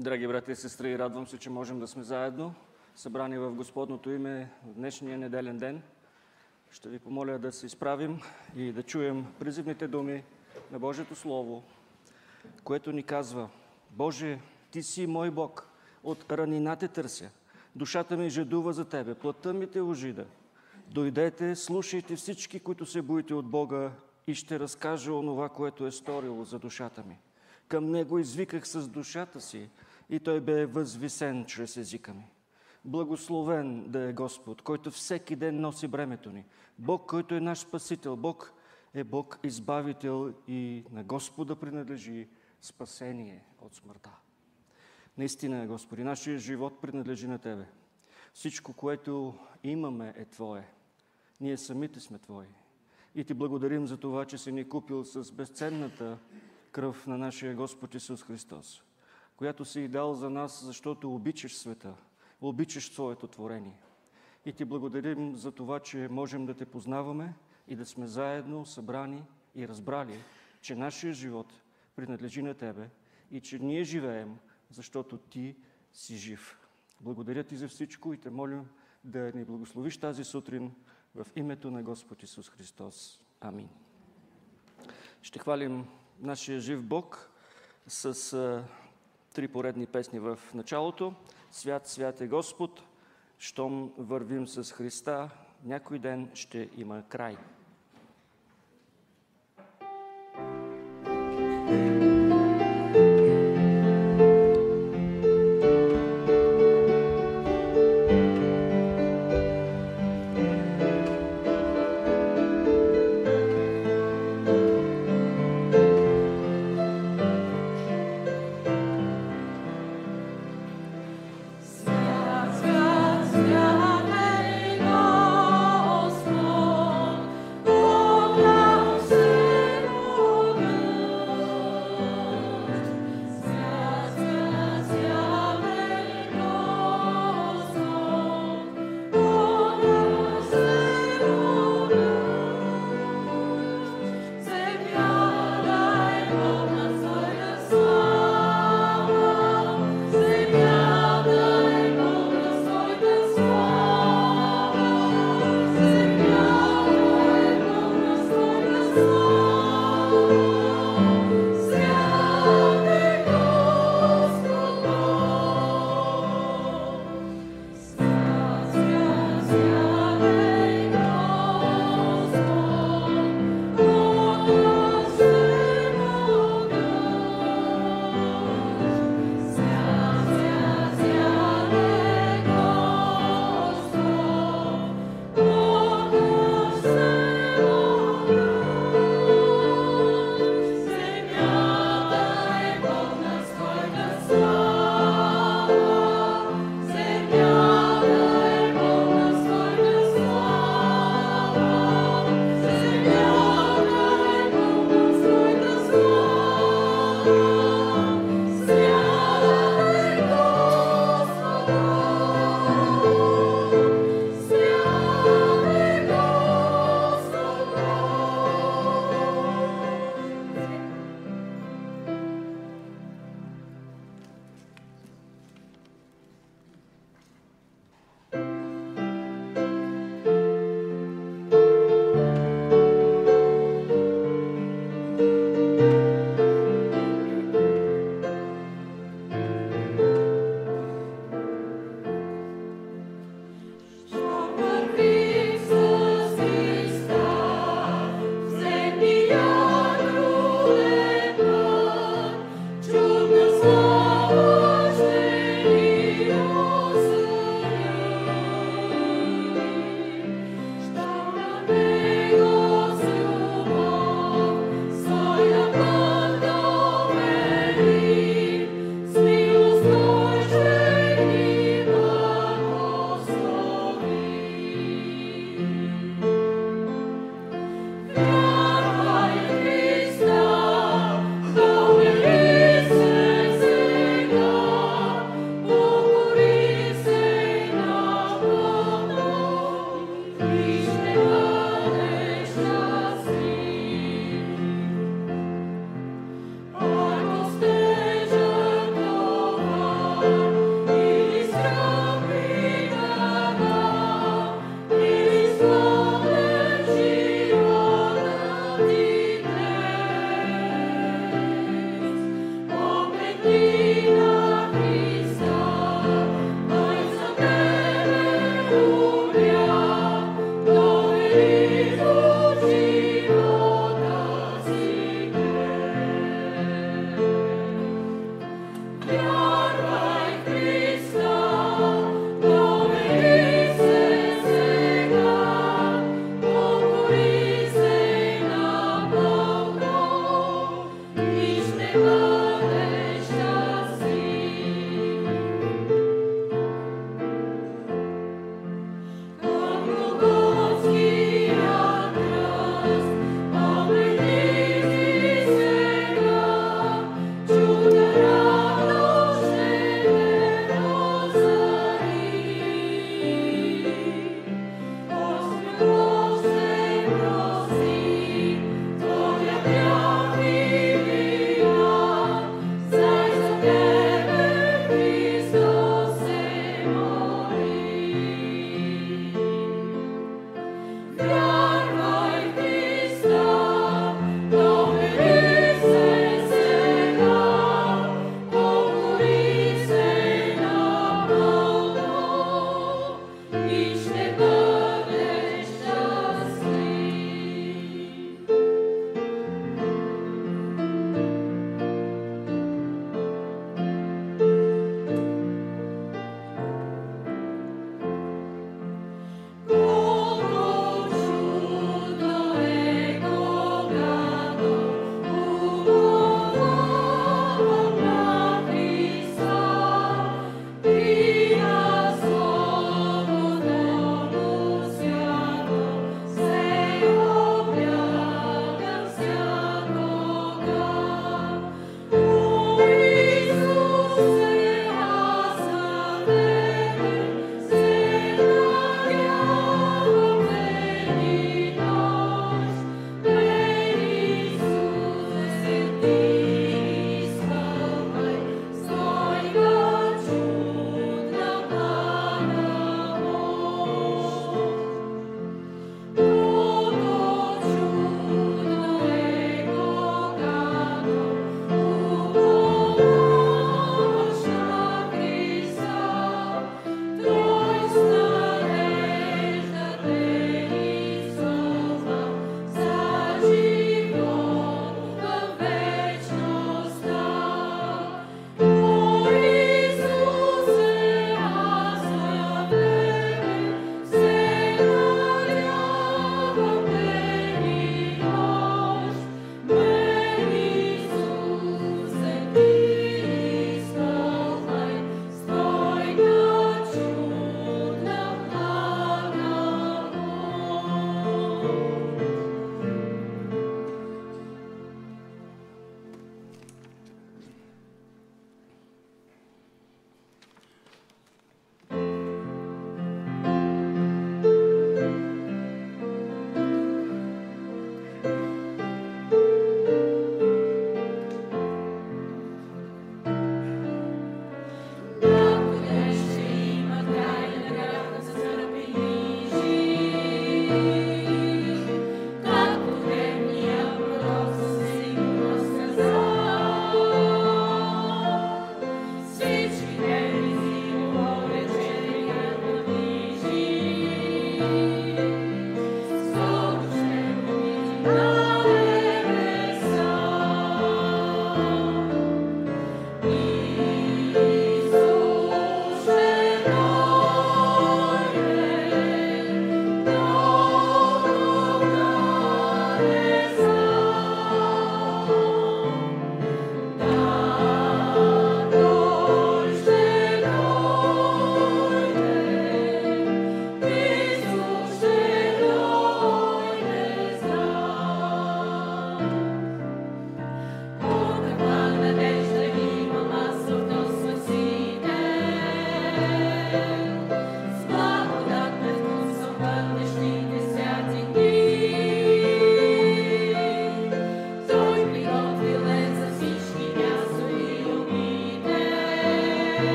Драги брати и сестри, радвам се, че можем да сме заедно, събрани в Господното име в днешния неделен ден. Ще ви помоля да се изправим и да чуем призивните думи на Божието Слово, което ни казва Боже, Ти си мой Бог, от ранина те търся, душата ми жадува за Тебе, плътта ми те ожида. Дойдете, слушайте всички, които се боите от Бога и ще разкажа онова, което е сторило за душата ми. Към Него извиках с душата си и Той бе възвисен чрез езика ми. Благословен да е Господ, който всеки ден носи бремето ни. Бог, който е наш Спасител. Бог е Бог избавител и на Господа принадлежи спасение от смъртта. Наистина, Господи, нашия живот принадлежи на Тебе. Всичко, което имаме, е Твое. Ние самите сме Твои. И Ти благодарим за това, че си ни купил с безценната кръв на нашия Господ Исус Христос, която си дал за нас, защото обичаш света, обичаш Своето творение. И Ти благодарим за това, че можем да Те познаваме и да сме заедно събрани и разбрали, че нашия живот принадлежи на Тебе и че ние живеем, защото Ти си жив. Благодаря Ти за всичко и Те молим да ни благословиш тази сутрин в името на Господ Исус Христос. Амин. Ще хвалим нашия жив Бог с три поредни песни в началото. Свят, свят е Господ, щом вървим с Христа, някой ден ще има край.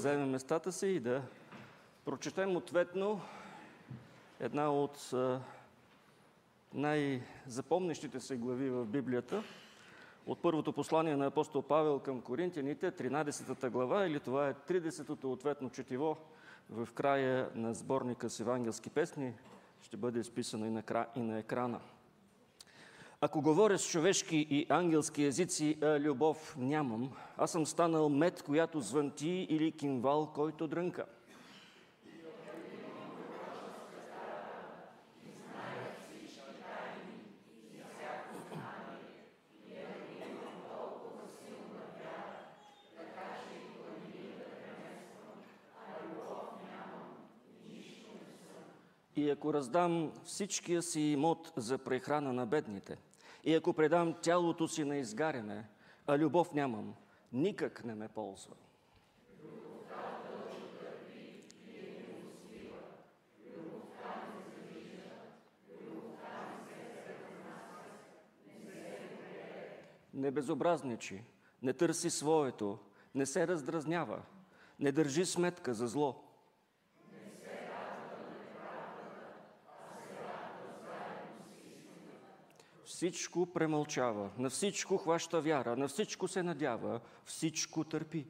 Вземем местата си и да прочетем ответно една от най-запомнящите се глави в Библията от първото послание на апостол Павел към Коринтияните, 13 глава, или това е 30-то ответно четиво в края на сборника с евангелски песни, ще бъде изписано и на, и на екрана. Ако говоря с човешки и ангелски езици, любов нямам, аз съм станал мед, която звънти или кимвал, който дрънка – И ако раздам всичкия си имот за прехрана на бедните, и ако предам тялото си на изгаряне, а любов нямам, никак не ме ползва. Не безобразничи, не търси своето, не се раздразнява, не държи сметка за зло, всичко премълчава, на всичко хваща вяра, на всичко се надява, всичко търпи.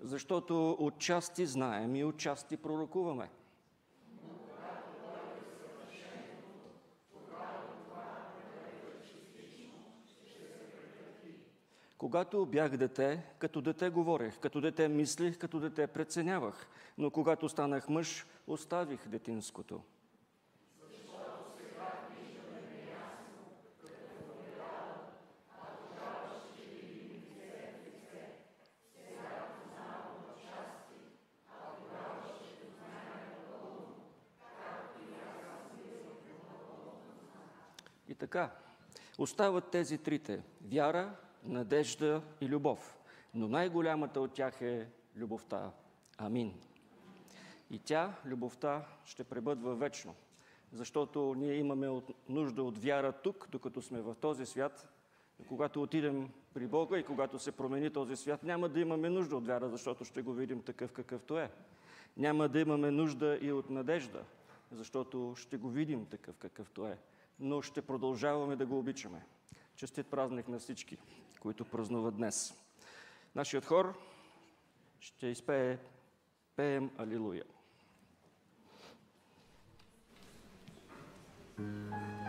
Защото отчасти знаем и отчасти пророкуваме. Когато бях дете, като дете говорех, като дете мислих, като дете преценявах, но когато станах мъж, оставих детинското. И така, остават тези трите – вяра, надежда и любов. Но най-голямата от тях е любовта. Амин. И тя, любовта, ще пребъдва вечно. Защото ние имаме нужда от вяра тук, докато сме в този свят. И когато отидем при Бога и когато се промени този свят, няма да имаме нужда от вяра, защото ще го видим такъв какъвто е. Няма да имаме нужда и от надежда, защото ще го видим такъв какъвто е. Но ще продължаваме да го обичаме. Честит празник на всички! Които празнуват днес. Нашият хор ще изпее Пеем Алилуя. thank you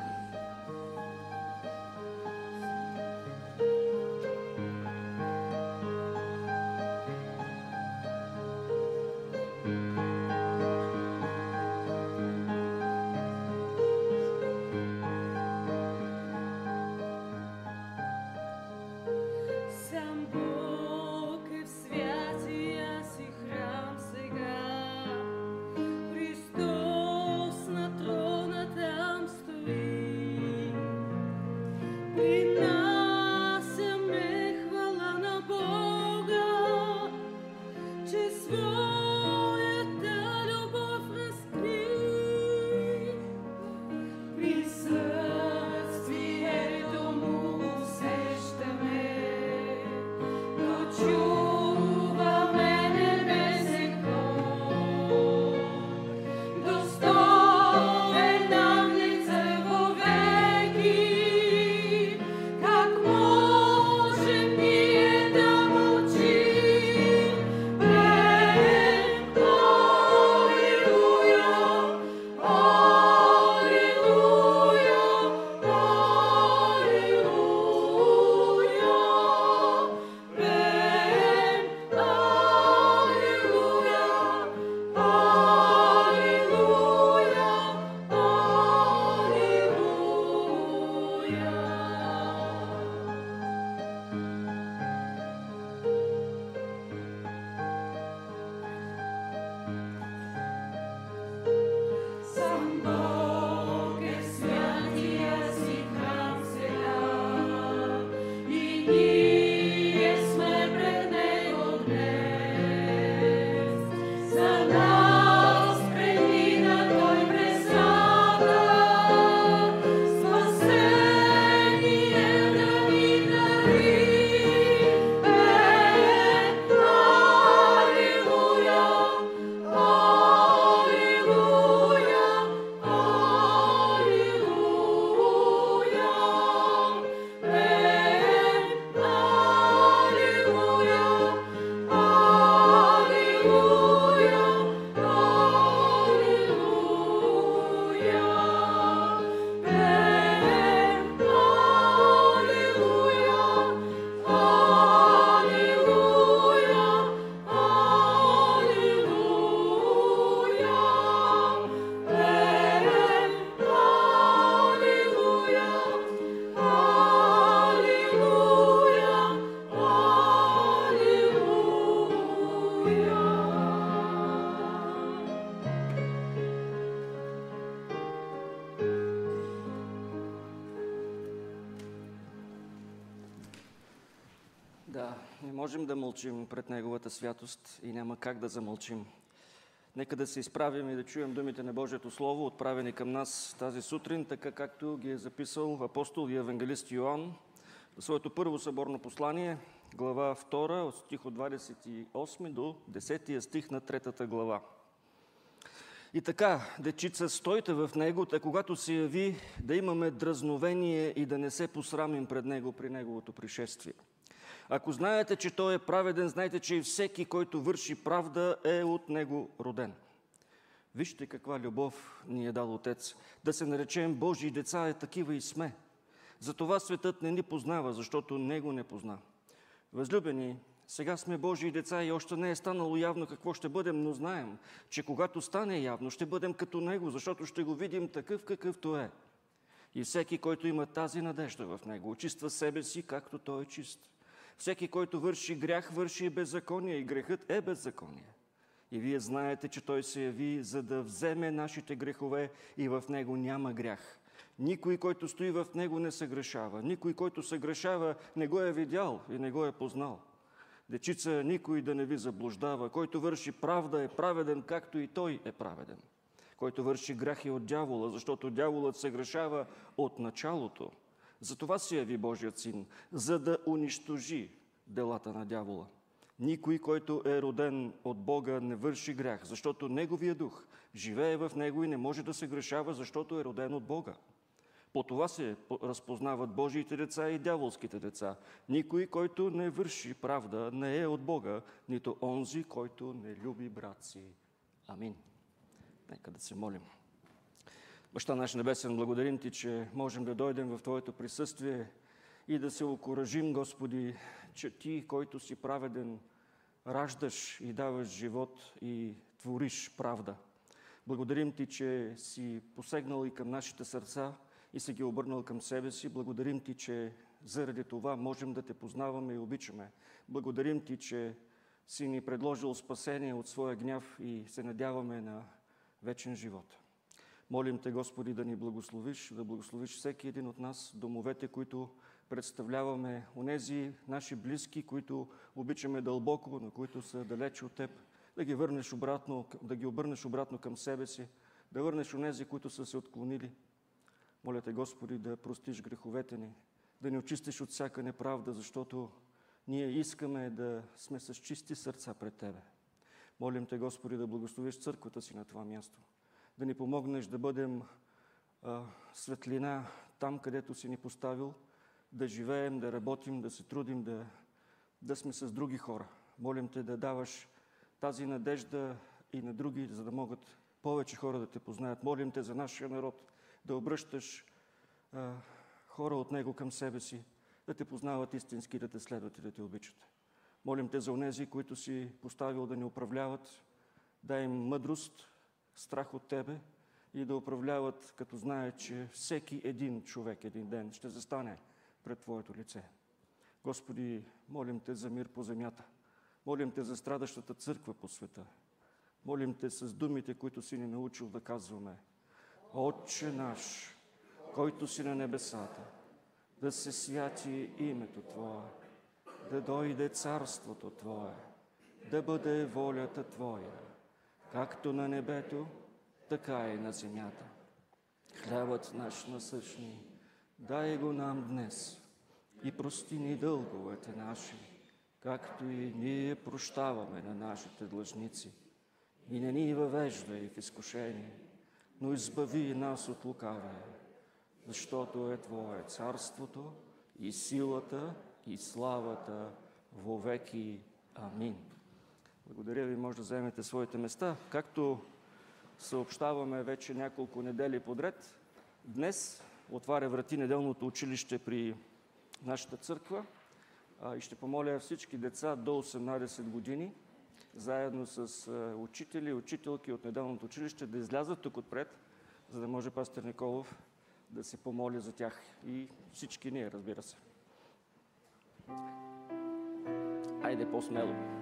можем да мълчим пред Неговата святост и няма как да замълчим. Нека да се изправим и да чуем думите на Божието Слово, отправени към нас тази сутрин, така както ги е записал апостол и евангелист Йоанн в своето първо съборно послание, глава 2, от стих от 28 до 10 стих на третата глава. И така, дечица, стойте в Него, тъй когато се яви, да имаме дразновение и да не се посрамим пред Него при Неговото пришествие. Ако знаете, че Той е праведен, знайте, че и всеки, който върши правда, е от Него роден. Вижте каква любов ни е дал Отец. Да се наречем Божии деца е такива и сме. Затова светът не ни познава, защото Него не позна. Възлюбени, сега сме Божии деца и още не е станало явно какво ще бъдем, но знаем, че когато стане явно, ще бъдем като Него, защото ще го видим такъв какъвто е. И всеки, който има тази надежда в Него, очиства себе си, както Той е чист. Всеки, който върши грях, върши беззаконие и грехът е беззаконие. И вие знаете, че Той се яви, за да вземе нашите грехове и в Него няма грях. Никой, който стои в Него, не се грешава. Никой, който се грешава, не го е видял и не го е познал. Дечица, никой да не ви заблуждава. Който върши правда е праведен, както и той е праведен. Който върши грях е от дявола, защото дяволът се грешава от началото. Затова се яви Божият син, за да унищожи делата на дявола. Никой, който е роден от Бога, не върши грях, защото Неговия дух живее в него и не може да се грешава, защото е роден от Бога. По това се разпознават Божиите деца и дяволските деца. Никой, който не върши правда, не е от Бога, нито онзи, който не люби брат си. Амин. Нека да се молим. Баща наш Небесен, благодарим Ти, че можем да дойдем в Твоето присъствие и да се окоръжим, Господи, че Ти, който си праведен, раждаш и даваш живот и твориш правда. Благодарим Ти, че си посегнал и към нашите сърца и си ги обърнал към себе си. Благодарим Ти, че заради това можем да Те познаваме и обичаме. Благодарим Ти, че си ни предложил спасение от своя гняв и се надяваме на вечен живот. Молим Те, Господи, да ни благословиш, да благословиш всеки един от нас, домовете, които представляваме, онези наши близки, които обичаме дълбоко, на които са далече от Теб, да ги върнеш обратно, да ги обърнеш обратно към себе си, да върнеш онези, които са се отклонили. Моля Те, Господи, да простиш греховете ни, да ни очистиш от всяка неправда, защото ние искаме да сме с чисти сърца пред Тебе. Молим Те, Господи, да благословиш църквата си на това място да ни помогнеш да бъдем а, светлина там, където си ни поставил, да живеем, да работим, да се трудим, да, да сме с други хора. Молим те да даваш тази надежда и на други, за да могат повече хора да те познаят. Молим те за нашия народ да обръщаш а, хора от него към себе си, да те познават истински, да те следват и да те обичат. Молим те за онези, които си поставил да ни управляват, дай им мъдрост, страх от Тебе и да управляват, като знаят, че всеки един човек един ден ще застане пред Твоето лице. Господи, молим Те за мир по земята. Молим Те за страдащата църква по света. Молим Те с думите, които си ни научил да казваме. Отче наш, който си на небесата, да се святи името Твое, да дойде царството Твое, да бъде волята Твоя, както на небето, така и на земята. Хлябът наш насъщни, дай го нам днес и прости ни дълговете наши, както и ние прощаваме на нашите длъжници. И не ни въвеждай в изкушение, но избави нас от лукавия, защото е Твое царството и силата и славата вовеки. Амин. Благодаря ви, може да вземете своите места. Както съобщаваме вече няколко недели подред, днес отваря врати неделното училище при нашата църква и ще помоля всички деца до 18 години, заедно с учители учителки от неделното училище, да излязат тук отпред, за да може пастор Николов да се помоли за тях и всички ние, разбира се. Айде по-смело.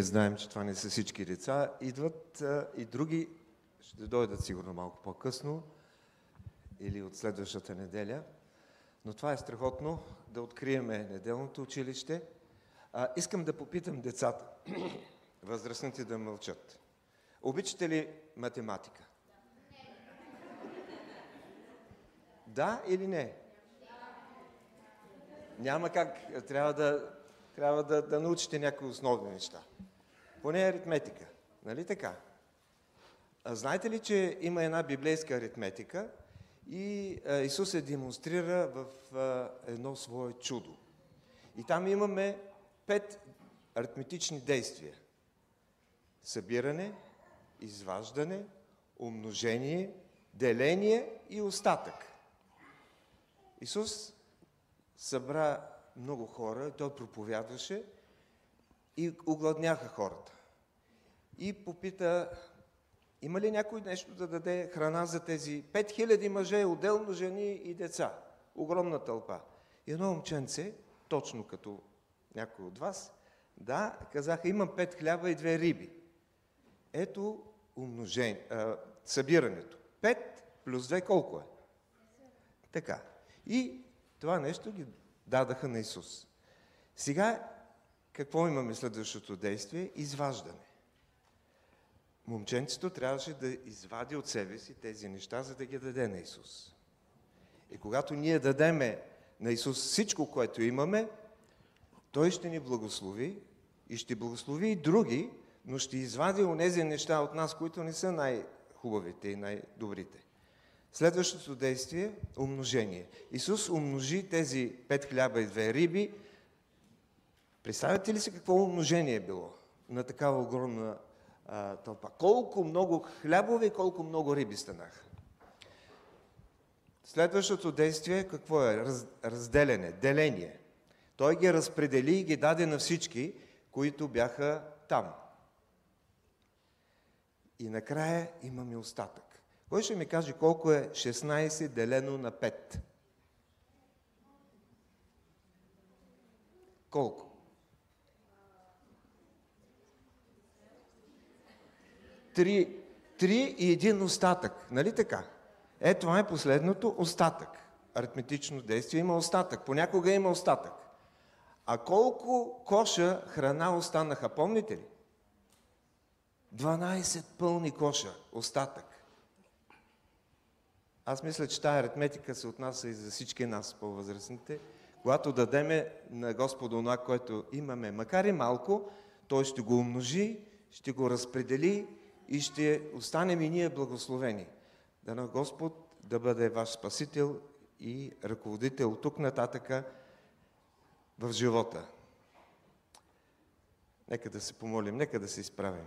Ние знаем, че това не са всички деца. Идват а, и други, ще дойдат сигурно малко по-късно или от следващата неделя. Но това е страхотно да откриеме неделното училище. А, искам да попитам децата, възрастните да мълчат. Обичате ли математика? Да или не? Няма как. Трябва да, трябва да, да научите някои основни неща. Поне аритметика. Нали така? А знаете ли, че има една библейска аритметика и Исус се демонстрира в едно свое чудо. И там имаме пет аритметични действия. Събиране, изваждане, умножение, деление и остатък. Исус събра много хора, той проповядваше и огладняха хората. И попита, има ли някой нещо да даде храна за тези 5000 мъже, отделно жени и деца? Огромна тълпа. И едно момченце, точно като някой от вас, да, казаха, имам пет хляба и две риби. Ето умножение, а, събирането. Пет плюс две колко е? Така. И това нещо ги дадаха на Исус. Сега, какво имаме следващото действие? Изваждане. Момченцето трябваше да извади от себе си тези неща, за да ги даде на Исус. И когато ние дадеме на Исус всичко, което имаме, Той ще ни благослови и ще благослови и други, но ще извади онези неща от нас, които не са най-хубавите и най-добрите. Следващото действие – умножение. Исус умножи тези пет хляба и две риби. Представяте ли си какво умножение е било на такава огромна а, тълпа? Колко много хлябове и колко много риби станаха. Следващото действие какво е? Раз, разделяне, деление. Той ги разпредели и ги даде на всички, които бяха там. И накрая имаме остатък. Кой ще ми каже колко е 16 делено на 5? Колко? Три, три и един остатък. Нали така? Е, това е последното остатък. Аритметично действие има остатък. Понякога има остатък. А колко коша храна останаха, помните ли? 12 пълни коша остатък. Аз мисля, че тази аритметика се отнася и за всички нас, по-възрастните. Когато дадеме на Господа това, което имаме, макар и малко, Той ще го умножи, ще го разпредели и ще останем и ние благословени. Да на Господ да бъде ваш спасител и ръководител тук нататъка в живота. Нека да се помолим, нека да се изправим.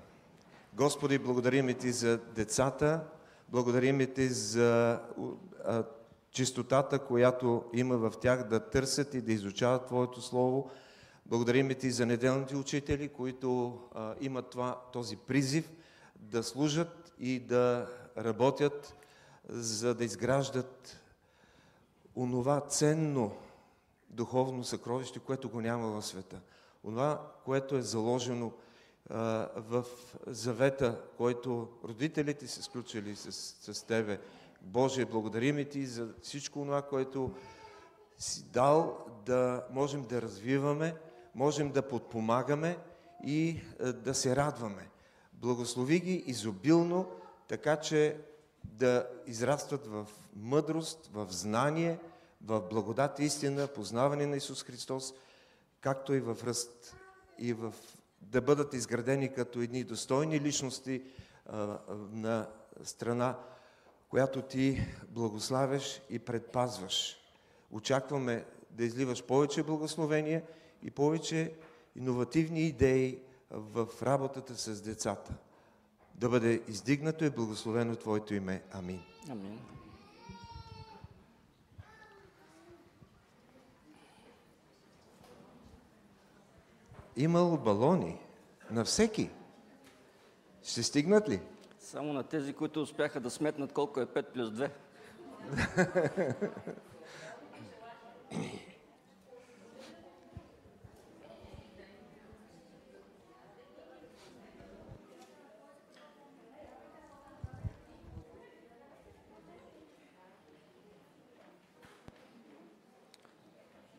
Господи, благодарим Ти за децата, Благодарим Ти за а, чистотата, която има в тях да търсят и да изучават Твоето Слово. Благодарим Ти за неделните учители, които а, имат това, този призив да служат и да работят, за да изграждат онова ценно духовно съкровище, което го няма в света. Онова, което е заложено в завета, който родителите са сключили с, с Тебе. Боже, благодарим Ти за всичко това, което си дал да можем да развиваме, можем да подпомагаме и да се радваме. Благослови ги изобилно, така че да израстват в мъдрост, в знание, в благодат истина, познаване на Исус Христос, както и в ръст и в да бъдат изградени като едни достойни личности а, на страна, която ти благославяш и предпазваш. Очакваме да изливаш повече благословения и повече иновативни идеи в работата с децата. Да бъде издигнато и благословено Твоето име. Амин. Амин. Имало балони на всеки. Ще стигнат ли? Само на тези, които успяха да сметнат колко е 5 плюс 2.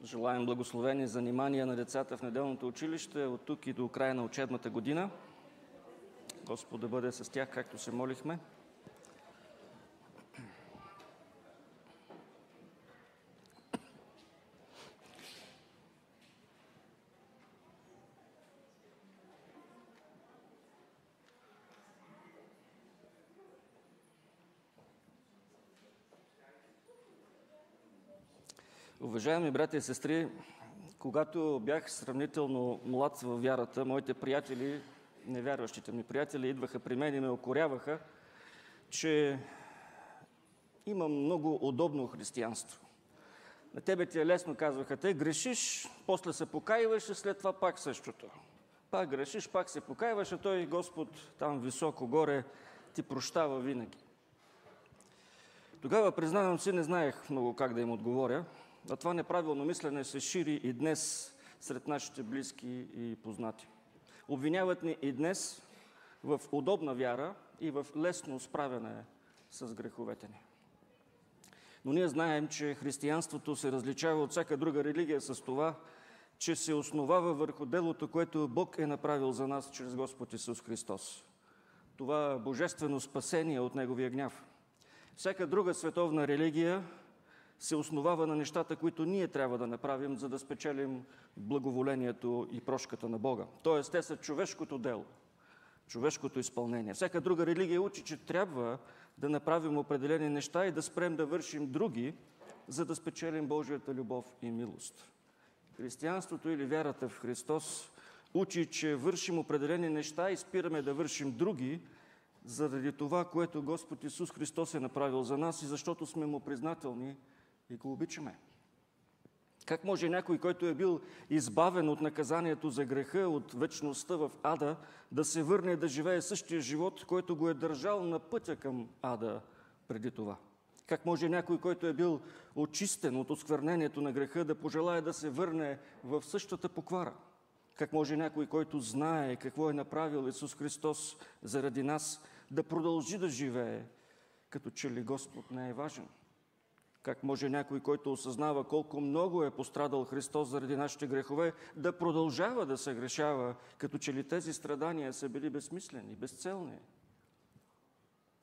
Желаем благословени занимания на децата в неделното училище от тук и до края на учебната година. Господ да бъде с тях, както се молихме. Уважаеми брати и сестри, когато бях сравнително млад във вярата, моите приятели, невярващите ми приятели, идваха при мен и ме окоряваха, че имам много удобно християнство. На тебе ти е лесно, казваха те, грешиш, после се покаиваш и след това пак същото. Пак грешиш, пак се покаиваш, а той Господ там високо горе ти прощава винаги. Тогава, признавам си, не знаех много как да им отговоря, а това неправилно мислене се шири и днес сред нашите близки и познати. Обвиняват ни и днес в удобна вяра и в лесно справяне с греховете ни. Но ние знаем, че християнството се различава от всяка друга религия с това, че се основава върху делото, което Бог е направил за нас чрез Господ Исус Христос. Това божествено спасение от Неговия гняв. Всяка друга световна религия се основава на нещата, които ние трябва да направим, за да спечелим благоволението и прошката на Бога. Тоест, те са човешкото дело, човешкото изпълнение. Всяка друга религия учи, че трябва да направим определени неща и да спрем да вършим други, за да спечелим Божията любов и милост. Християнството или вярата в Христос учи, че вършим определени неща и спираме да вършим други, заради това, което Господ Исус Христос е направил за нас и защото сме му признателни и го обичаме. Как може някой, който е бил избавен от наказанието за греха, от вечността в ада, да се върне да живее същия живот, който го е държал на пътя към ада преди това? Как може някой, който е бил очистен от осквернението на греха, да пожелая да се върне в същата поквара? Как може някой, който знае какво е направил Исус Христос заради нас, да продължи да живее, като че ли Господ не е важен? Как може някой, който осъзнава колко много е пострадал Христос заради нашите грехове, да продължава да се грешава, като че ли тези страдания са били безсмислени, безцелни?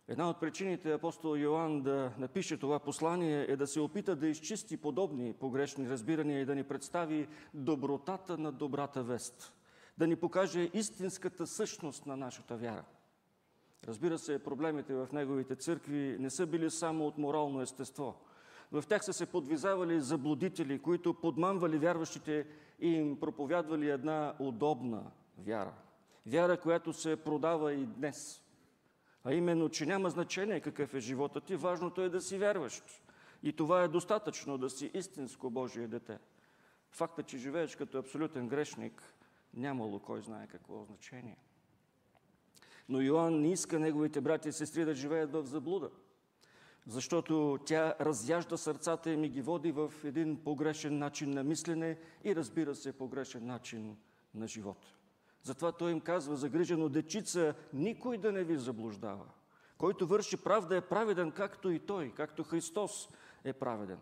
Една от причините апостол Йоанн да напише това послание е да се опита да изчисти подобни погрешни разбирания и да ни представи добротата на добрата вест, да ни покаже истинската същност на нашата вяра. Разбира се, проблемите в неговите църкви не са били само от морално естество – в тях са се подвизавали заблудители, които подмамвали вярващите и им проповядвали една удобна вяра. Вяра, която се продава и днес. А именно, че няма значение какъв е живота ти, важното е да си вярващ. И това е достатъчно да си истинско Божие дете. Факта, че живееш като абсолютен грешник, нямало кой знае какво значение. Но Йоанн не иска неговите брати и сестри да живеят в заблуда защото тя разяжда сърцата им и ги води в един погрешен начин на мислене и разбира се погрешен начин на живот. Затова той им казва загрижено, дечица, никой да не ви заблуждава. Който върши правда е праведен, както и той, както Христос е праведен.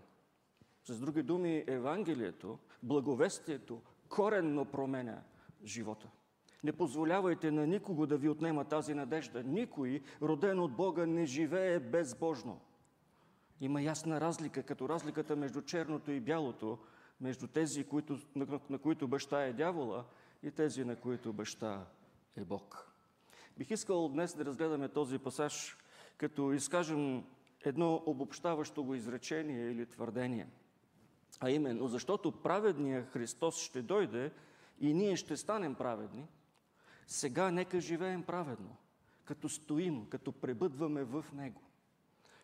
С други думи, Евангелието, благовестието, коренно променя живота. Не позволявайте на никого да ви отнема тази надежда. Никой, роден от Бога, не живее безбожно. Има ясна разлика, като разликата между черното и бялото, между тези, които, на, на които баща е дявола и тези, на които баща е Бог. Бих искал днес да разгледаме този пасаж, като изкажем едно обобщаващо го изречение или твърдение. А именно, защото праведният Христос ще дойде и ние ще станем праведни, сега нека живеем праведно, като стоим, като пребъдваме в Него.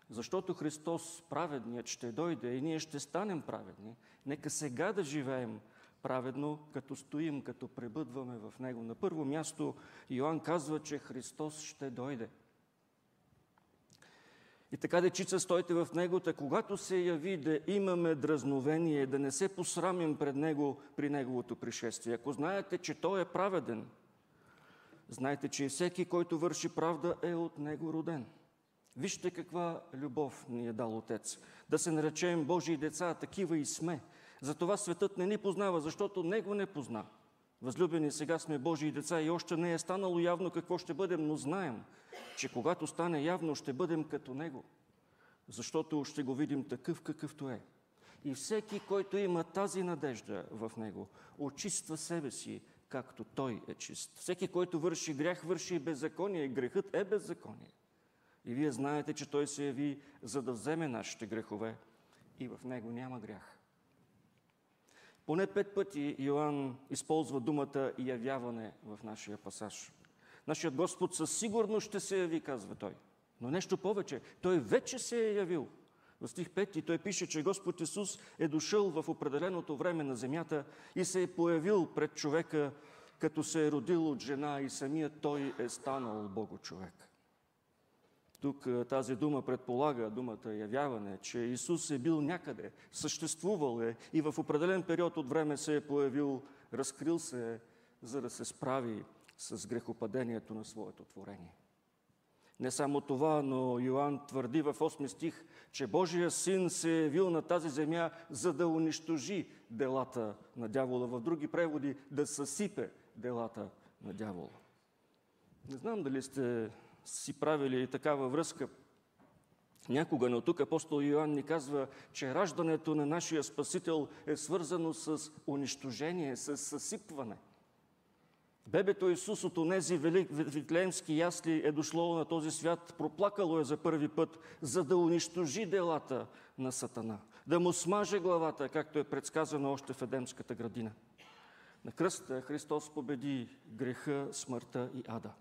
Защото Христос, праведният, ще дойде и ние ще станем праведни. Нека сега да живеем праведно, като стоим, като пребъдваме в Него. На първо място Йоанн казва, че Христос ще дойде. И така, дечица, стойте в Него, та когато се яви да имаме дразновение, да не се посрамим пред Него при Неговото пришествие. Ако знаете, че Той е праведен, знайте, че всеки, който върши правда, е от Него роден. Вижте каква любов ни е дал Отец. Да се наречем Божии деца, такива и сме. Затова светът не ни познава, защото Него не позна. Възлюбени, сега сме Божии деца и още не е станало явно какво ще бъдем, но знаем, че когато стане явно, ще бъдем като Него, защото ще го видим такъв какъвто е. И всеки, който има тази надежда в Него, очиства себе си, както Той е чист. Всеки, който върши грях, върши беззаконие. Грехът е беззаконие. И вие знаете, че Той се яви, за да вземе нашите грехове и в Него няма грях. Поне пет пъти Йоанн използва думата явяване в нашия пасаж. Нашият Господ със сигурност ще се яви, казва той. Но нещо повече. Той вече се е явил. В стих 5 той пише, че Господ Исус е дошъл в определеното време на земята и се е появил пред човека, като се е родил от жена и самият той е станал Бого човек. Тук тази дума предполага, думата явяване, че Исус е бил някъде, съществувал е и в определен период от време се е появил, разкрил се е, за да се справи с грехопадението на своето творение. Не само това, но Йоанн твърди в 8 стих, че Божия син се е явил на тази земя, за да унищожи делата на дявола. В други преводи да съсипе делата на дявола. Не знам дали сте си правили такава връзка някога, но тук апостол Йоанн ни казва, че раждането на нашия Спасител е свързано с унищожение, с съсипване. Бебето Исус от онези витлеемски ясли е дошло на този свят, проплакало е за първи път, за да унищожи делата на Сатана, да му смаже главата, както е предсказано още в Едемската градина. На кръста Христос победи греха, смъртта и ада.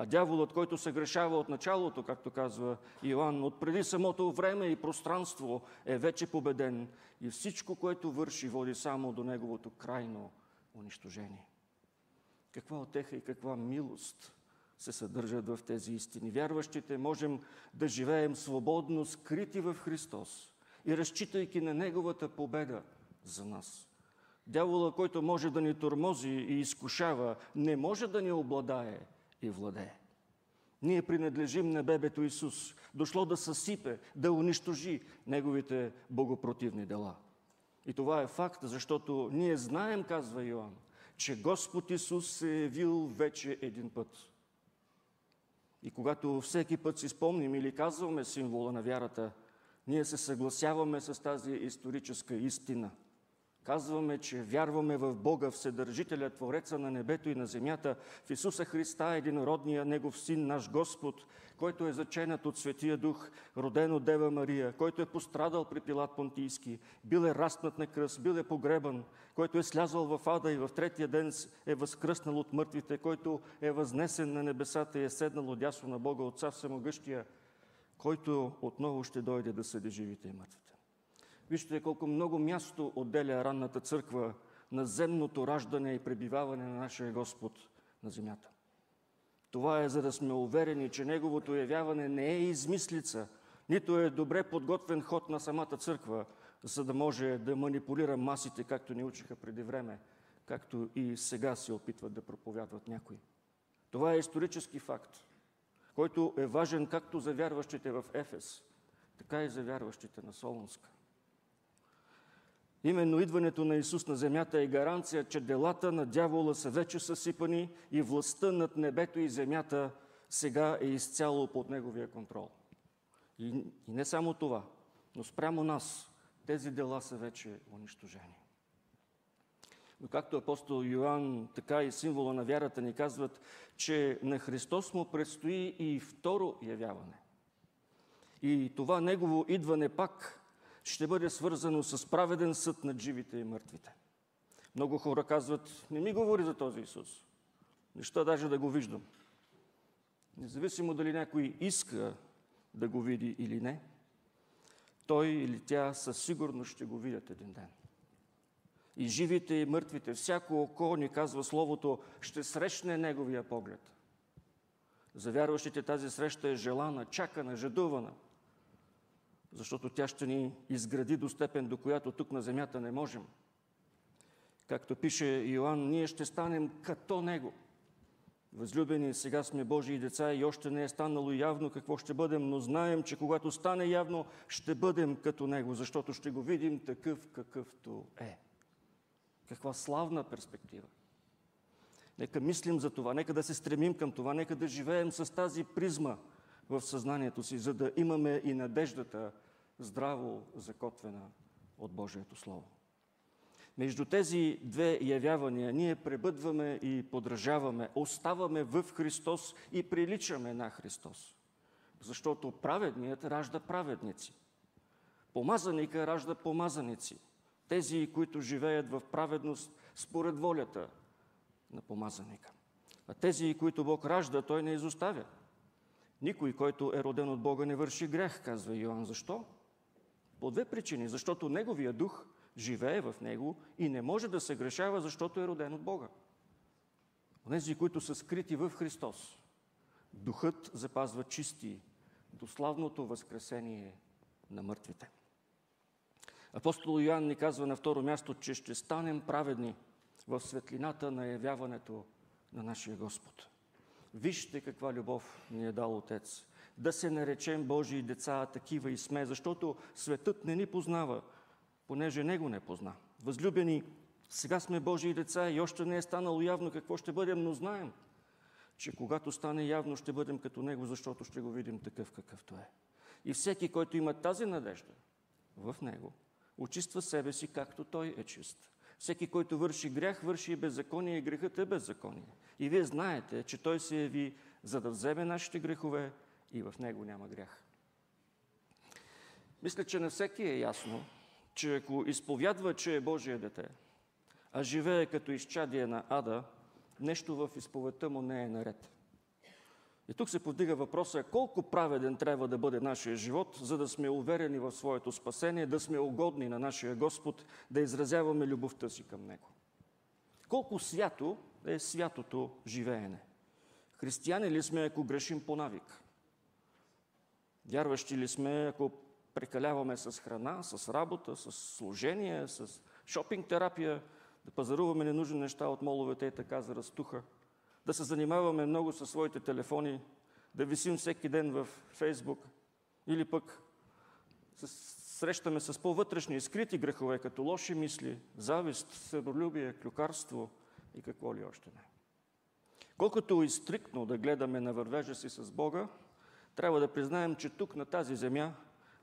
А дяволът, който се грешава от началото, както казва Иоанн, от преди самото време и пространство, е вече победен и всичко, което върши, води само до неговото крайно унищожение. Каква отеха и каква милост се съдържат в тези истини. Вярващите можем да живеем свободно, скрити в Христос и разчитайки на Неговата победа за нас. Дявола, който може да ни тормози и изкушава, не може да ни обладае и владее. Ние принадлежим на бебето Исус, дошло да съсипе, да унищожи неговите богопротивни дела. И това е факт, защото ние знаем, казва Йоанн, че Господ Исус се е явил вече един път. И когато всеки път си спомним или казваме символа на вярата, ние се съгласяваме с тази историческа истина – Казваме, че вярваме в Бога, Вседържителя, Твореца на небето и на земята, в Исуса Христа, единородния Негов Син, наш Господ, който е заченат от Светия Дух, роден от Дева Мария, който е пострадал при Пилат Понтийски, бил е растнат на кръст, бил е погребан, който е слязал в ада и в третия ден е възкръснал от мъртвите, който е възнесен на небесата и е седнал от дясно на Бога, Отца Всемогъщия, който отново ще дойде да съди живите и мъртвите. Вижте колко много място отделя ранната църква на земното раждане и пребиваване на нашия Господ на земята. Това е за да сме уверени, че Неговото явяване не е измислица, нито е добре подготвен ход на самата църква, за да може да манипулира масите, както ни учиха преди време, както и сега се опитват да проповядват някои. Това е исторически факт, който е важен както за вярващите в Ефес, така и за вярващите на Солунска. Именно идването на Исус на земята е гаранция, че делата на дявола са вече съсипани и властта над небето и земята сега е изцяло под неговия контрол. И, и не само това, но спрямо нас тези дела са вече унищожени. Но както апостол Йоанн, така и символа на вярата ни казват, че на Христос му предстои и второ явяване. И това негово идване пак ще бъде свързано с праведен съд над живите и мъртвите. Много хора казват, не ми говори за този Исус. Неща даже да го виждам. Независимо дали някой иска да го види или не, той или тя със сигурност ще го видят един ден. И живите и мъртвите, всяко око, ни казва Словото, ще срещне Неговия поглед. За вярващите тази среща е желана, чакана, жадувана – защото тя ще ни изгради до степен, до която тук на земята не можем. Както пише Йоанн, ние ще станем като Него. Възлюбени, сега сме Божии деца и още не е станало явно какво ще бъдем, но знаем, че когато стане явно, ще бъдем като Него, защото ще го видим такъв какъвто е. Каква славна перспектива! Нека мислим за това, нека да се стремим към това, нека да живеем с тази призма в съзнанието си, за да имаме и надеждата здраво закотвена от Божието Слово. Между тези две явявания ние пребъдваме и подражаваме, оставаме в Христос и приличаме на Христос. Защото праведният ражда праведници. Помазаника ражда помазаници. Тези, които живеят в праведност според волята на помазаника. А тези, които Бог ражда, Той не изоставя. Никой, който е роден от Бога, не върши грех, казва Йоанн. Защо? По две причини. Защото Неговия дух живее в него и не може да се грешава, защото е роден от Бога. Онези, които са скрити в Христос, духът запазва чисти до славното възкресение на мъртвите. Апостол Йоанн ни казва на второ място, че ще станем праведни в светлината на явяването на нашия Господ. Вижте каква любов ни е дал Отец. Да се наречем Божии деца, такива и сме, защото светът не ни познава, понеже Него не позна. Възлюбени, сега сме Божии деца и още не е станало явно какво ще бъдем, но знаем, че когато стане явно, ще бъдем като Него, защото ще го видим такъв какъвто е. И всеки, който има тази надежда в Него, очиства себе си, както Той е чист. Всеки, който върши грях, върши и беззаконие, и грехът е беззаконие. И вие знаете, че Той се яви, за да вземе нашите грехове и в Него няма грях. Мисля, че на всеки е ясно, че ако изповядва, че е Божие дете, а живее като изчадие на ада, нещо в изповедта му не е наред. И тук се повдига въпроса колко праведен трябва да бъде нашия живот, за да сме уверени в своето спасение, да сме угодни на нашия Господ, да изразяваме любовта си към Него. Колко свято е святото живеене. Християни ли сме, ако грешим по навик? Вярващи ли сме, ако прекаляваме с храна, с работа, с служение, с шопинг терапия, да пазаруваме ненужни неща от моловете и така за разтуха, да се занимаваме много със своите телефони, да висим всеки ден в Фейсбук или пък срещаме с по-вътрешни и скрити грехове, като лоши мисли, завист, себолюбие, клюкарство и какво ли още не. Колкото и стриктно да гледаме на вървежа си с Бога, трябва да признаем, че тук на тази земя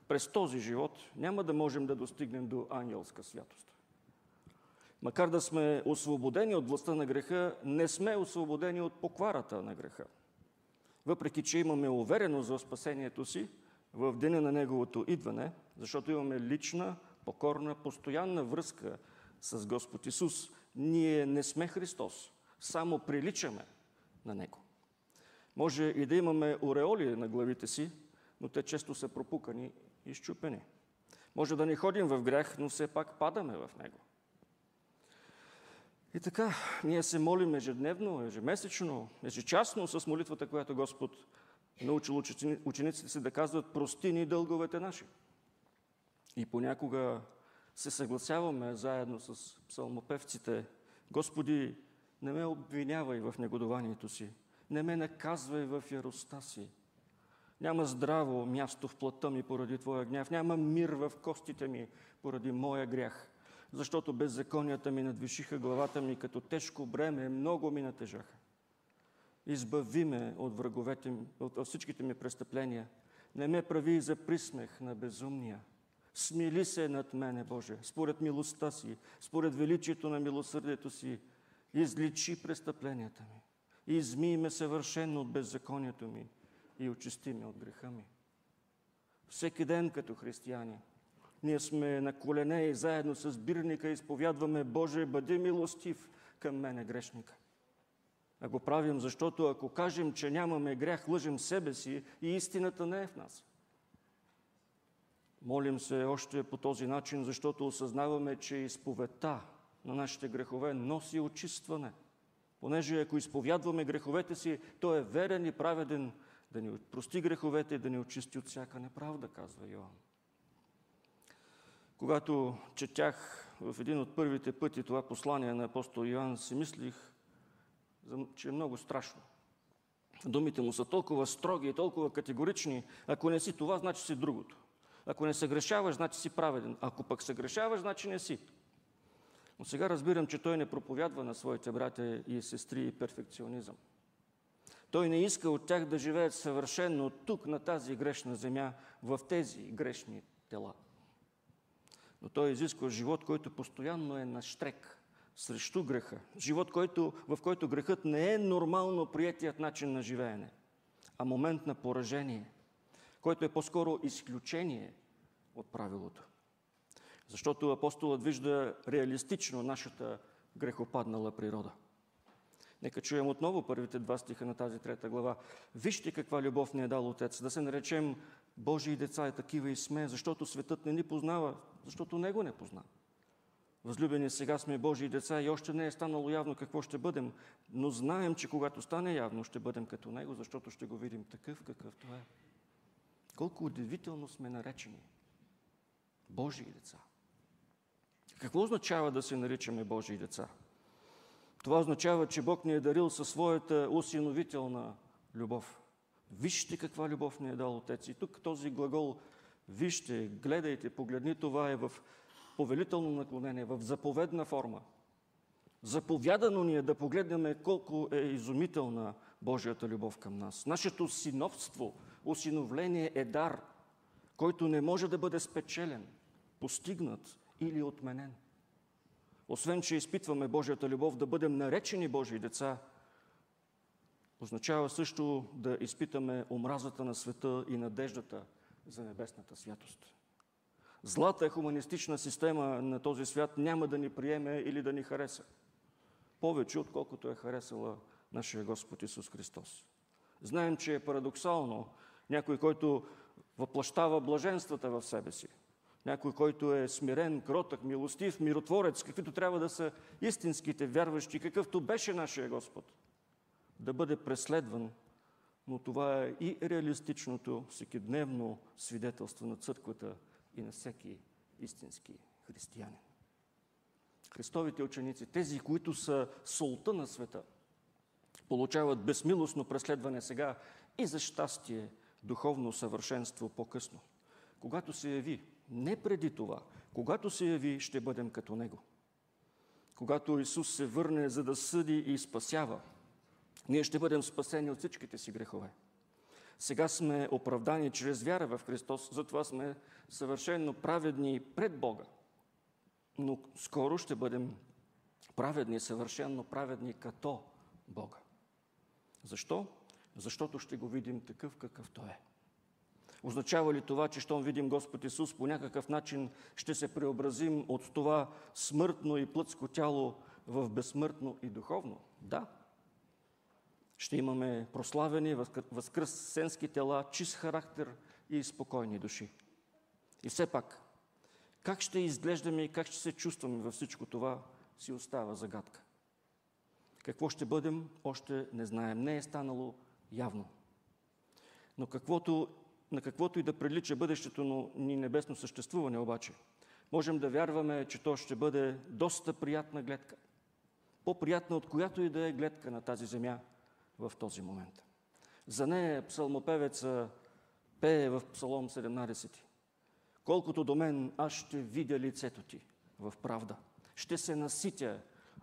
през този живот няма да можем да достигнем до ангелска святост. Макар да сме освободени от властта на греха, не сме освободени от покварата на греха. Въпреки, че имаме увереност в спасението си в деня на Неговото идване, защото имаме лична, покорна, постоянна връзка с Господ Исус, ние не сме Христос, само приличаме на Него. Може и да имаме ореоли на главите си, но те често са пропукани изчупени. Може да не ходим в грях, но все пак падаме в него. И така, ние се молим ежедневно, ежемесечно, ежечасно с молитвата, която Господ научил учениците си да казват прости ни дълговете наши. И понякога се съгласяваме заедно с псалмопевците. Господи, не ме обвинявай в негодованието си, не ме наказвай в яростта си, няма здраво място в плътта ми поради Твоя гняв. Няма мир в костите ми поради моя грях. Защото беззаконията ми надвишиха главата ми като тежко бреме, много ми натежаха. Избави ме от враговете ми, от всичките ми престъпления. Не ме прави за присмех на безумния. Смили се над мене, Боже, според милостта си, според величието на милосърдието си. Изличи престъпленията ми. Измий ме съвършенно от беззаконието ми и очисти ме от греха ми. Всеки ден като християни, ние сме на колене и заедно с бирника изповядваме Боже, бъди милостив към мене, грешника. А го правим, защото ако кажем, че нямаме грях, лъжим себе си и истината не е в нас. Молим се още по този начин, защото осъзнаваме, че изповедта на нашите грехове носи очистване. Понеже ако изповядваме греховете си, той е верен и праведен да ни прости греховете и да ни очисти от всяка неправда, казва Йоан. Когато четях в един от първите пъти това послание на апостол Йоан, си мислих, че е много страшно. Думите му са толкова строги и толкова категорични. Ако не си това, значи си другото. Ако не се грешаваш, значи си праведен. Ако пък се грешаваш, значи не си. Но сега разбирам, че той не проповядва на своите братя и сестри перфекционизъм. Той не иска от тях да живеят съвършенно тук, на тази грешна земя, в тези грешни тела. Но той изисква живот, който постоянно е на штрек срещу греха. Живот, който, в който грехът не е нормално приятият начин на живеене, а момент на поражение, който е по-скоро изключение от правилото. Защото апостолът вижда реалистично нашата грехопаднала природа. Нека чуем отново първите два стиха на тази трета глава. Вижте каква любов ни е дал Отец, да се наречем Божии деца и такива и сме, защото светът не ни познава, защото Него не познава. Възлюбени, сега сме Божии деца и още не е станало явно какво ще бъдем, но знаем, че когато стане явно, ще бъдем като Него, защото ще го видим такъв, какъвто е. Колко удивително сме наречени Божии деца. Какво означава да се наричаме Божии деца? Това означава, че Бог ни е дарил със своята усиновителна любов. Вижте каква любов ни е дал Отец. И тук този глагол вижте, гледайте, погледни, това е в повелително наклонение, в заповедна форма. Заповядано ни е да погледнем колко е изумителна Божията любов към нас. Нашето синовство, усиновление е дар, който не може да бъде спечелен, постигнат или отменен. Освен, че изпитваме Божията любов да бъдем наречени Божии деца, означава също да изпитаме омразата на света и надеждата за небесната святост. Злата хуманистична система на този свят няма да ни приеме или да ни хареса. Повече, отколкото е харесала нашия Господ Исус Христос. Знаем, че е парадоксално някой, който въплащава блаженствата в себе си, някой, който е смирен, кротък, милостив, миротворец, каквито трябва да са истинските вярващи, какъвто беше нашия Господ, да бъде преследван, но това е и реалистичното, всекидневно свидетелство на църквата и на всеки истински християнин. Христовите ученици, тези, които са солта на света, получават безмилостно преследване сега и за щастие духовно съвършенство по-късно. Когато се яви не преди това. Когато се яви, ще бъдем като Него. Когато Исус се върне, за да съди и спасява, ние ще бъдем спасени от всичките си грехове. Сега сме оправдани чрез вяра в Христос, затова сме съвършенно праведни пред Бога. Но скоро ще бъдем праведни, съвършенно праведни като Бога. Защо? Защото ще го видим такъв какъвто е. Означава ли това, че щом видим Господ Исус, по някакъв начин ще се преобразим от това смъртно и плътско тяло в безсмъртно и духовно? Да. Ще имаме прославени, възкръсенски тела, чист характер и спокойни души. И все пак, как ще изглеждаме и как ще се чувстваме във всичко това, си остава загадка. Какво ще бъдем, още не знаем. Не е станало явно. Но каквото на каквото и да прилича бъдещето ни небесно съществуване обаче, можем да вярваме, че то ще бъде доста приятна гледка. По-приятна от която и да е гледка на тази земя в този момент. За нея псалмопевеца пее в Псалом 17. Колкото до мен, аз ще видя лицето ти в правда. Ще се наситя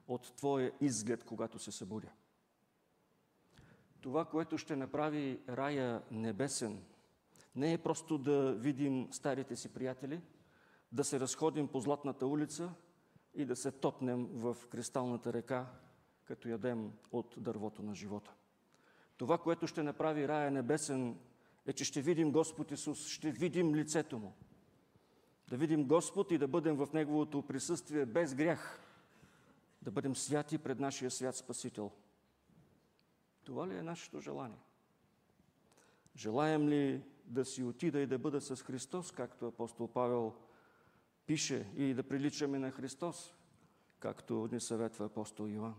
от Твоя изглед, когато се събудя. Това, което ще направи рая небесен, не е просто да видим старите си приятели, да се разходим по Златната улица и да се топнем в кристалната река, като ядем от дървото на живота. Това, което ще направи рая небесен, е, че ще видим Господ Исус, ще видим лицето Му. Да видим Господ и да бъдем в Неговото присъствие без грях. Да бъдем святи пред нашия свят Спасител. Това ли е нашето желание? Желаем ли да си отида и да бъда с Христос, както апостол Павел пише, и да приличаме на Христос, както ни съветва апостол Йоан.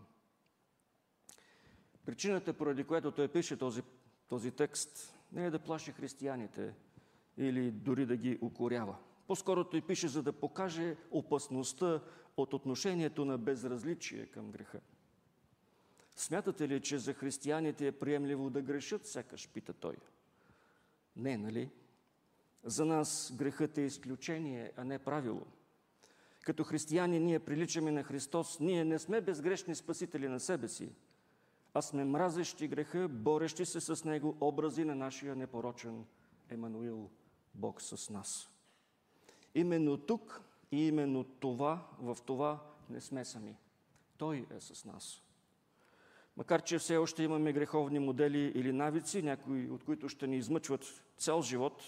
Причината, поради която той пише този, този текст, не е да плаши християните или дори да ги укорява. По-скоро той пише, за да покаже опасността от отношението на безразличие към греха. Смятате ли, че за християните е приемливо да грешат, сякаш пита той – не, нали? За нас грехът е изключение, а не правило. Като християни ние приличаме на Христос. Ние не сме безгрешни спасители на себе си, а сме мразещи греха, борещи се с Него, образи на нашия непорочен Емануил, Бог с нас. Именно тук и именно това, в това не сме сами. Той е с нас. Макар, че все още имаме греховни модели или навици, някои от които ще ни измъчват цял живот,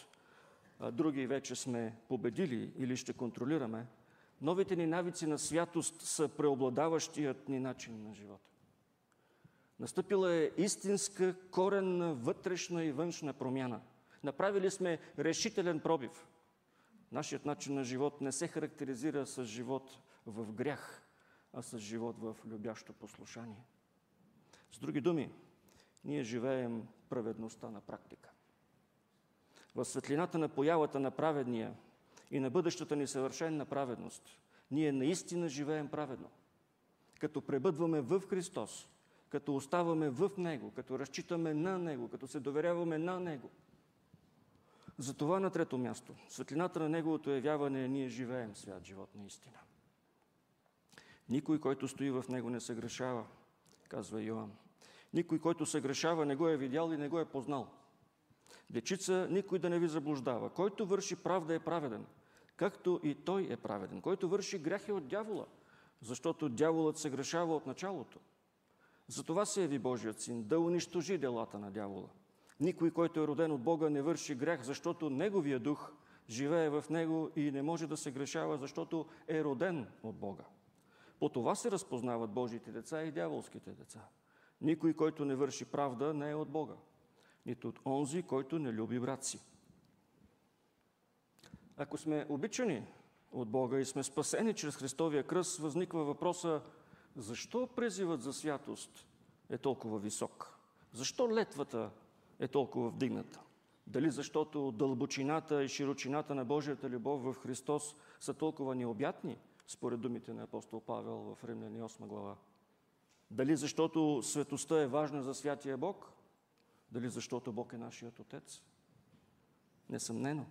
други вече сме победили или ще контролираме, новите ни навици на святост са преобладаващият ни начин на живота. Настъпила е истинска, коренна, вътрешна и външна промяна. Направили сме решителен пробив. Нашият начин на живот не се характеризира с живот в грях, а с живот в любящо послушание. С други думи, ние живеем праведността на практика. В светлината на появата на праведния и на бъдещата ни съвършенна праведност, ние наистина живеем праведно. Като пребъдваме в Христос, като оставаме в Него, като разчитаме на Него, като се доверяваме на Него. Затова на трето място, светлината на Неговото явяване, ние живеем свят живот наистина. Никой, който стои в Него, не съгрешава, казва Йоан. Никой, който се грешава, не го е видял и не го е познал. Дечица, никой да не ви заблуждава. Който върши правда е праведен, както и той е праведен. Който върши грях е от дявола, защото дяволът се грешава от началото. Затова се яви Божият син, да унищожи делата на дявола. Никой, който е роден от Бога, не върши грях, защото Неговия дух живее в него и не може да се грешава, защото е роден от Бога. По това се разпознават Божиите деца и дяволските деца. Никой, който не върши правда, не е от Бога, нито от онзи, който не люби брат си. Ако сме обичани от Бога и сме спасени чрез Христовия кръст, възниква въпроса защо призивът за святост е толкова висок? Защо летвата е толкова вдигната? Дали защото дълбочината и широчината на Божията любов в Христос са толкова необятни, според думите на апостол Павел в Римляни 8 глава? Дали защото светостта е важна за святия Бог? Дали защото Бог е нашият Отец? Несъмнено.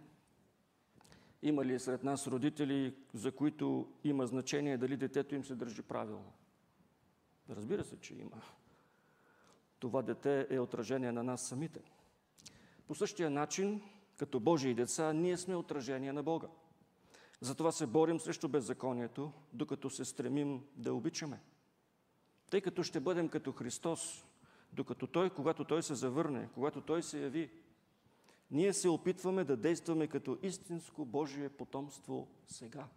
Има ли сред нас родители, за които има значение дали детето им се държи правилно? Разбира се, че има. Това дете е отражение на нас самите. По същия начин, като Божии деца, ние сме отражение на Бога. Затова се борим срещу беззаконието, докато се стремим да обичаме. Тъй като ще бъдем като Христос, докато Той, когато Той се завърне, когато Той се яви, ние се опитваме да действаме като истинско Божие потомство сега.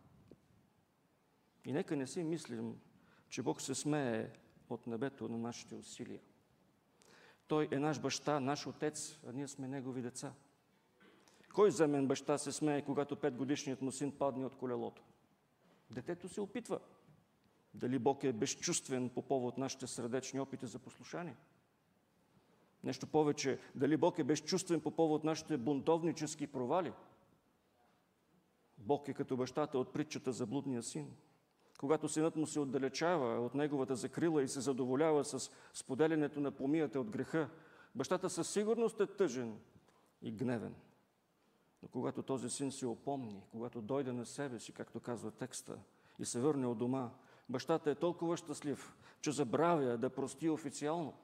И нека не си мислим, че Бог се смее от небето на нашите усилия. Той е наш баща, наш отец, а ние сме негови деца. Кой земен баща се смее, когато петгодишният му син падне от колелото? Детето се опитва. Дали Бог е безчувствен по повод нашите сърдечни опити за послушание? Нещо повече, дали Бог е безчувствен по повод нашите бунтовнически провали? Бог е като бащата от притчата за блудния син. Когато синът му се отдалечава от неговата закрила и се задоволява с споделянето на помията от греха, бащата със сигурност е тъжен и гневен. Но когато този син се опомни, когато дойде на себе си, както казва текста, и се върне от дома, бащата е толкова щастлив, че забравя да прости официално.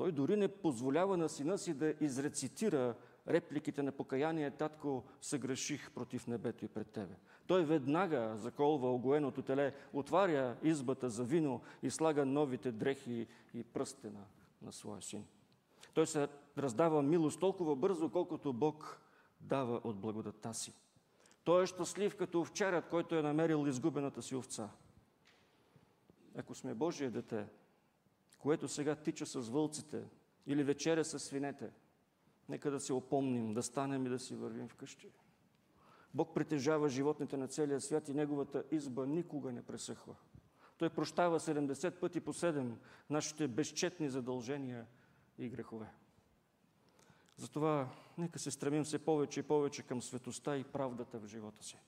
Той дори не позволява на сина си да изрецитира репликите на покаяние, татко, съгреших против небето и пред тебе. Той веднага заколва огоеното теле, отваря избата за вино и слага новите дрехи и пръстена на своя син. Той се раздава милост толкова бързо, колкото Бог дава от благодата си. Той е щастлив като овчарят, който е намерил изгубената си овца. Ако сме Божие дете, което сега тича с вълците или вечеря с свинете, нека да се опомним, да станем и да си вървим вкъщи. Бог притежава животните на целия свят и неговата изба никога не пресъхва. Той прощава 70 пъти по 7 нашите безчетни задължения и грехове. Затова нека се стремим все повече и повече към светоста и правдата в живота си.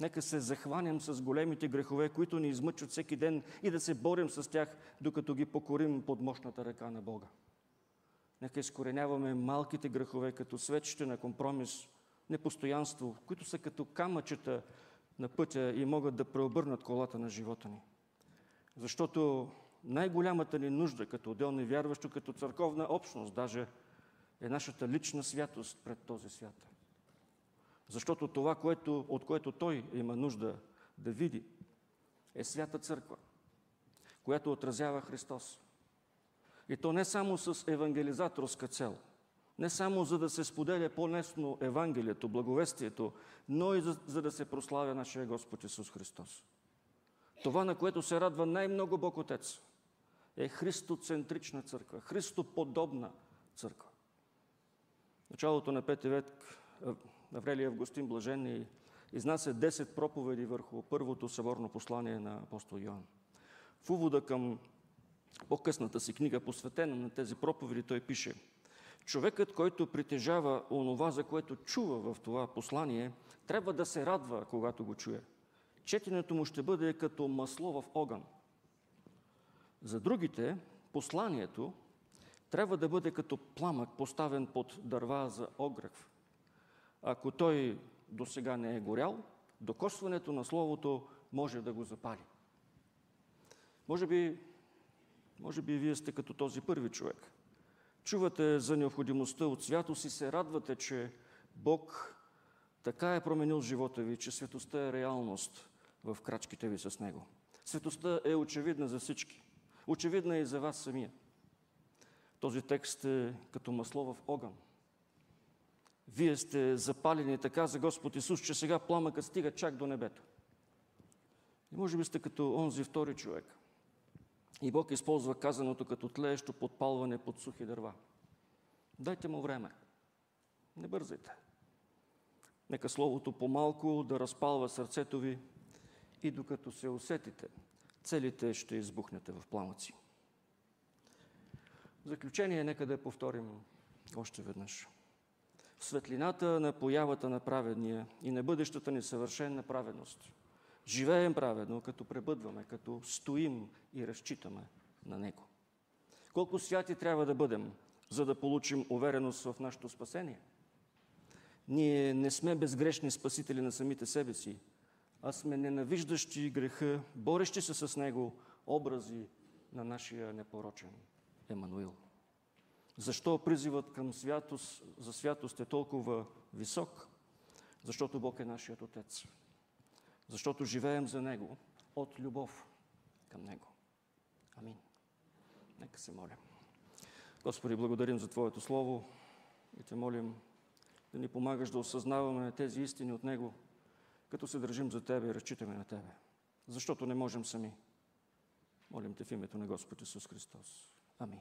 Нека се захванем с големите грехове, които ни измъчват всеки ден и да се борим с тях, докато ги покорим под мощната ръка на Бога. Нека изкореняваме малките грехове като свечите на компромис, непостоянство, които са като камъчета, на пътя и могат да преобърнат колата на живота ни. Защото най-голямата ни нужда като отделни вярващи, като църковна общност, даже е нашата лична святост пред този свят. Защото това, което, от което той има нужда да види, е свята църква, която отразява Христос. И то не само с евангелизаторска цел, не само за да се споделя по-лесно Евангелието, благовестието, но и за, за да се прославя нашия Господ Исус Христос. Това, на което се радва най-много Бог Отец, е христоцентрична църква, христоподобна църква. Началото на пети век Аврелия Августин Блажен изнася 10 проповеди върху първото съборно послание на апостол Йоан. В увода към по-късната си книга, посветена на тези проповеди, той пише Човекът, който притежава онова, за което чува в това послание, трябва да се радва, когато го чуе. Четенето му ще бъде като масло в огън. За другите, посланието трябва да бъде като пламък, поставен под дърва за огрев. Ако той до сега не е горял, докосването на Словото може да го запали. Може би, може би вие сте като този първи човек. Чувате за необходимостта от святост и се радвате, че Бог така е променил живота ви, че светостта е реалност в крачките ви с Него. Светостта е очевидна за всички. Очевидна е и за вас самия. Този текст е като масло в огън. Вие сте запалени така за Господ Исус, че сега пламъкът стига чак до небето. И може би сте като онзи втори човек. И Бог използва казаното като тлеещо подпалване под сухи дърва. Дайте му време. Не бързайте. Нека Словото по-малко да разпалва сърцето ви и докато се усетите, целите ще избухнете в пламъци. В заключение, нека да повторим още веднъж. В светлината на появата на праведния и на бъдещата ни съвършенна праведност, живеем праведно, като пребъдваме, като стоим и разчитаме на Него. Колко святи трябва да бъдем, за да получим увереност в нашето спасение? Ние не сме безгрешни спасители на самите себе си, а сме ненавиждащи греха, борещи се с него образи на нашия непорочен Емануил. Защо призивът към святост, за святост е толкова висок? Защото Бог е нашият Отец. Защото живеем за Него от любов към Него. Амин. Нека се молим. Господи, благодарим за Твоето Слово и Те молим да ни помагаш да осъзнаваме тези истини от Него, като се държим за Тебе и разчитаме на Тебе. Защото не можем сами. Молим Те в името на Господ Исус Христос. Амин.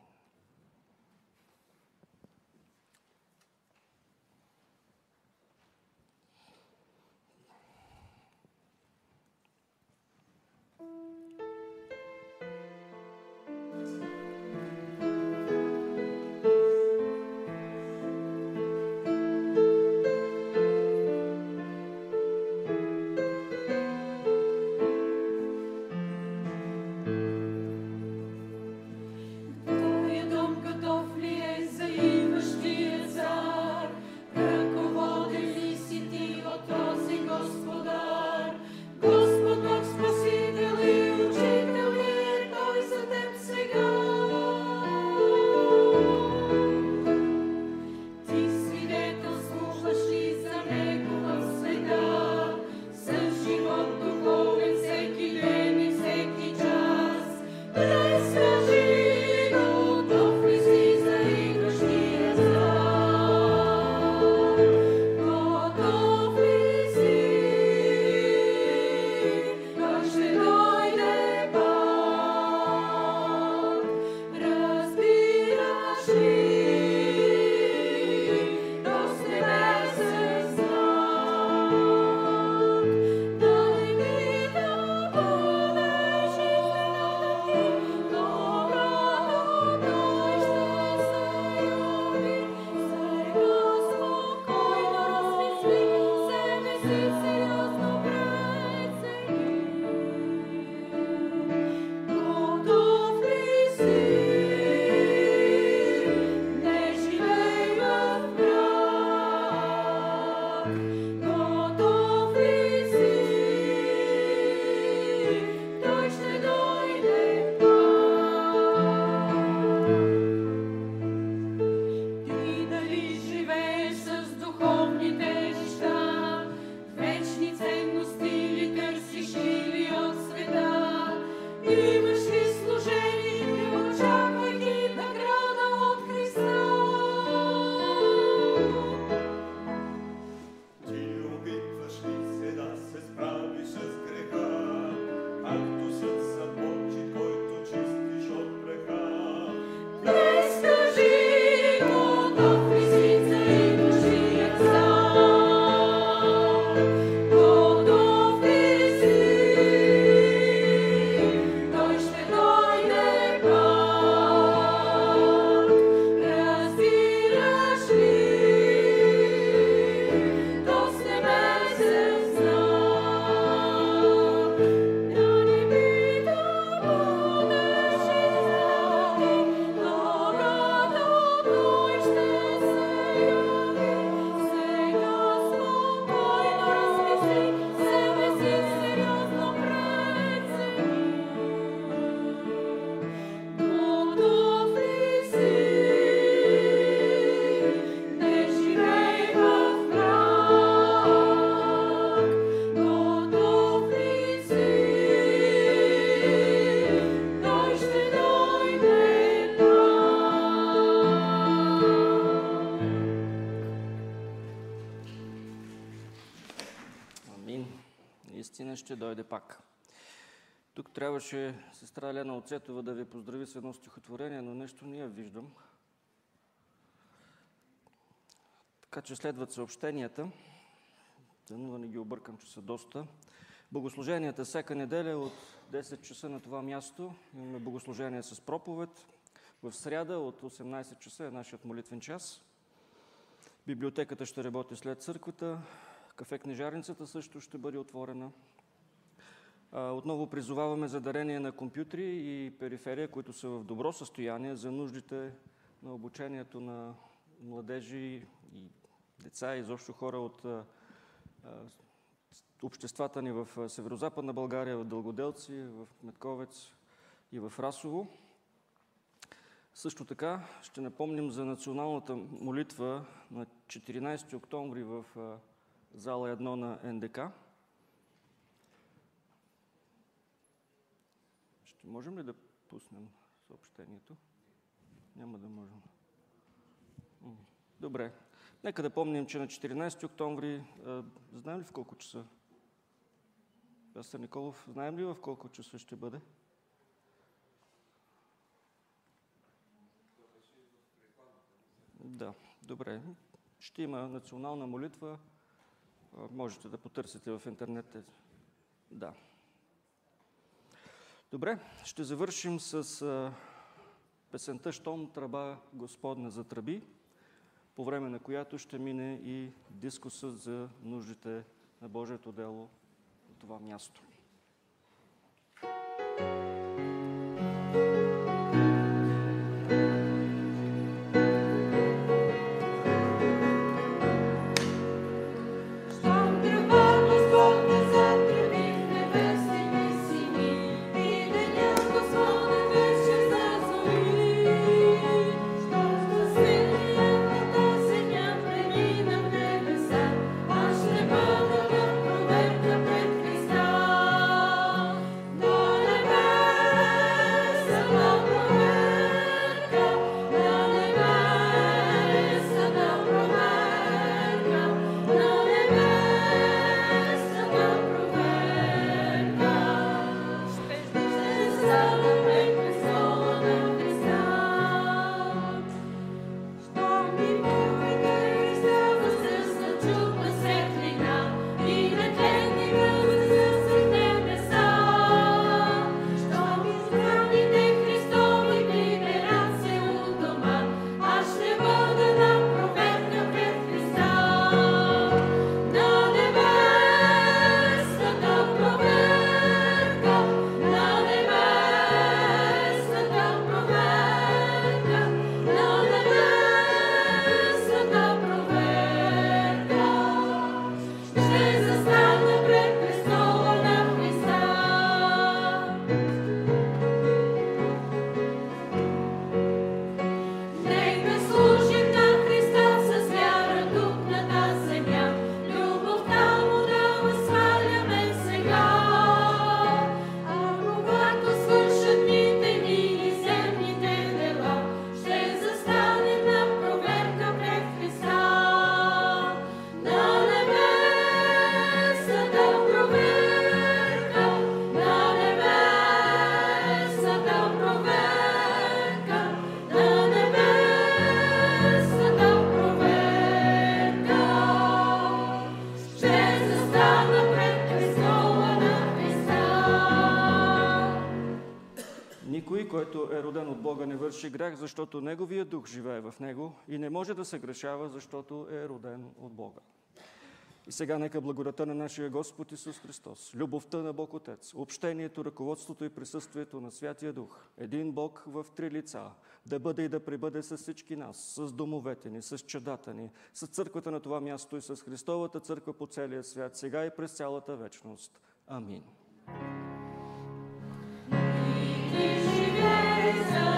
Ще дойде пак. Тук трябваше сестра Елена Оцетова да ви поздрави с едно стихотворение, но нещо не я виждам. Така че следват съобщенията. Дано да не ги объркам, че са доста. Богослуженията всяка неделя от 10 часа на това място. Имаме богослужение с проповед. В сряда от 18 часа е нашият молитвен час. Библиотеката ще работи след църквата. Кафе книжарницата също ще бъде отворена. Отново призоваваме за дарение на компютри и периферия, които са в добро състояние за нуждите на обучението на младежи и деца, и изобщо хора от обществата ни в Северо-Западна България, в Дългоделци, в Метковец и в Расово. Също така ще напомним за националната молитва на 14 октомври в зала 1 на НДК. Ще можем ли да пуснем съобщението? Няма да можем. Добре. Нека да помним, че на 14 октомври, знаем ли в колко часа? Пастор Николов, знаем ли в колко часа ще бъде? Да, добре. Ще има национална молитва. Можете да потърсите в интернет. Да. Добре, ще завършим с песента «Щом тръба Господна за тръби», по време на която ще мине и дискуса за нуждите на Божието дело на това място. Щом върши грях, защото Неговия дух живее в него и не може да се грешава, защото е роден от Бога. И сега нека благодата на нашия Господ Исус Христос, любовта на Бог Отец, общението, ръководството и присъствието на Святия Дух, един Бог в три лица, да бъде и да пребъде с всички нас, с домовете ни, с чадата ни, с църквата на това място и с Христовата църква по целия свят, сега и през цялата вечност. Амин. Ти живей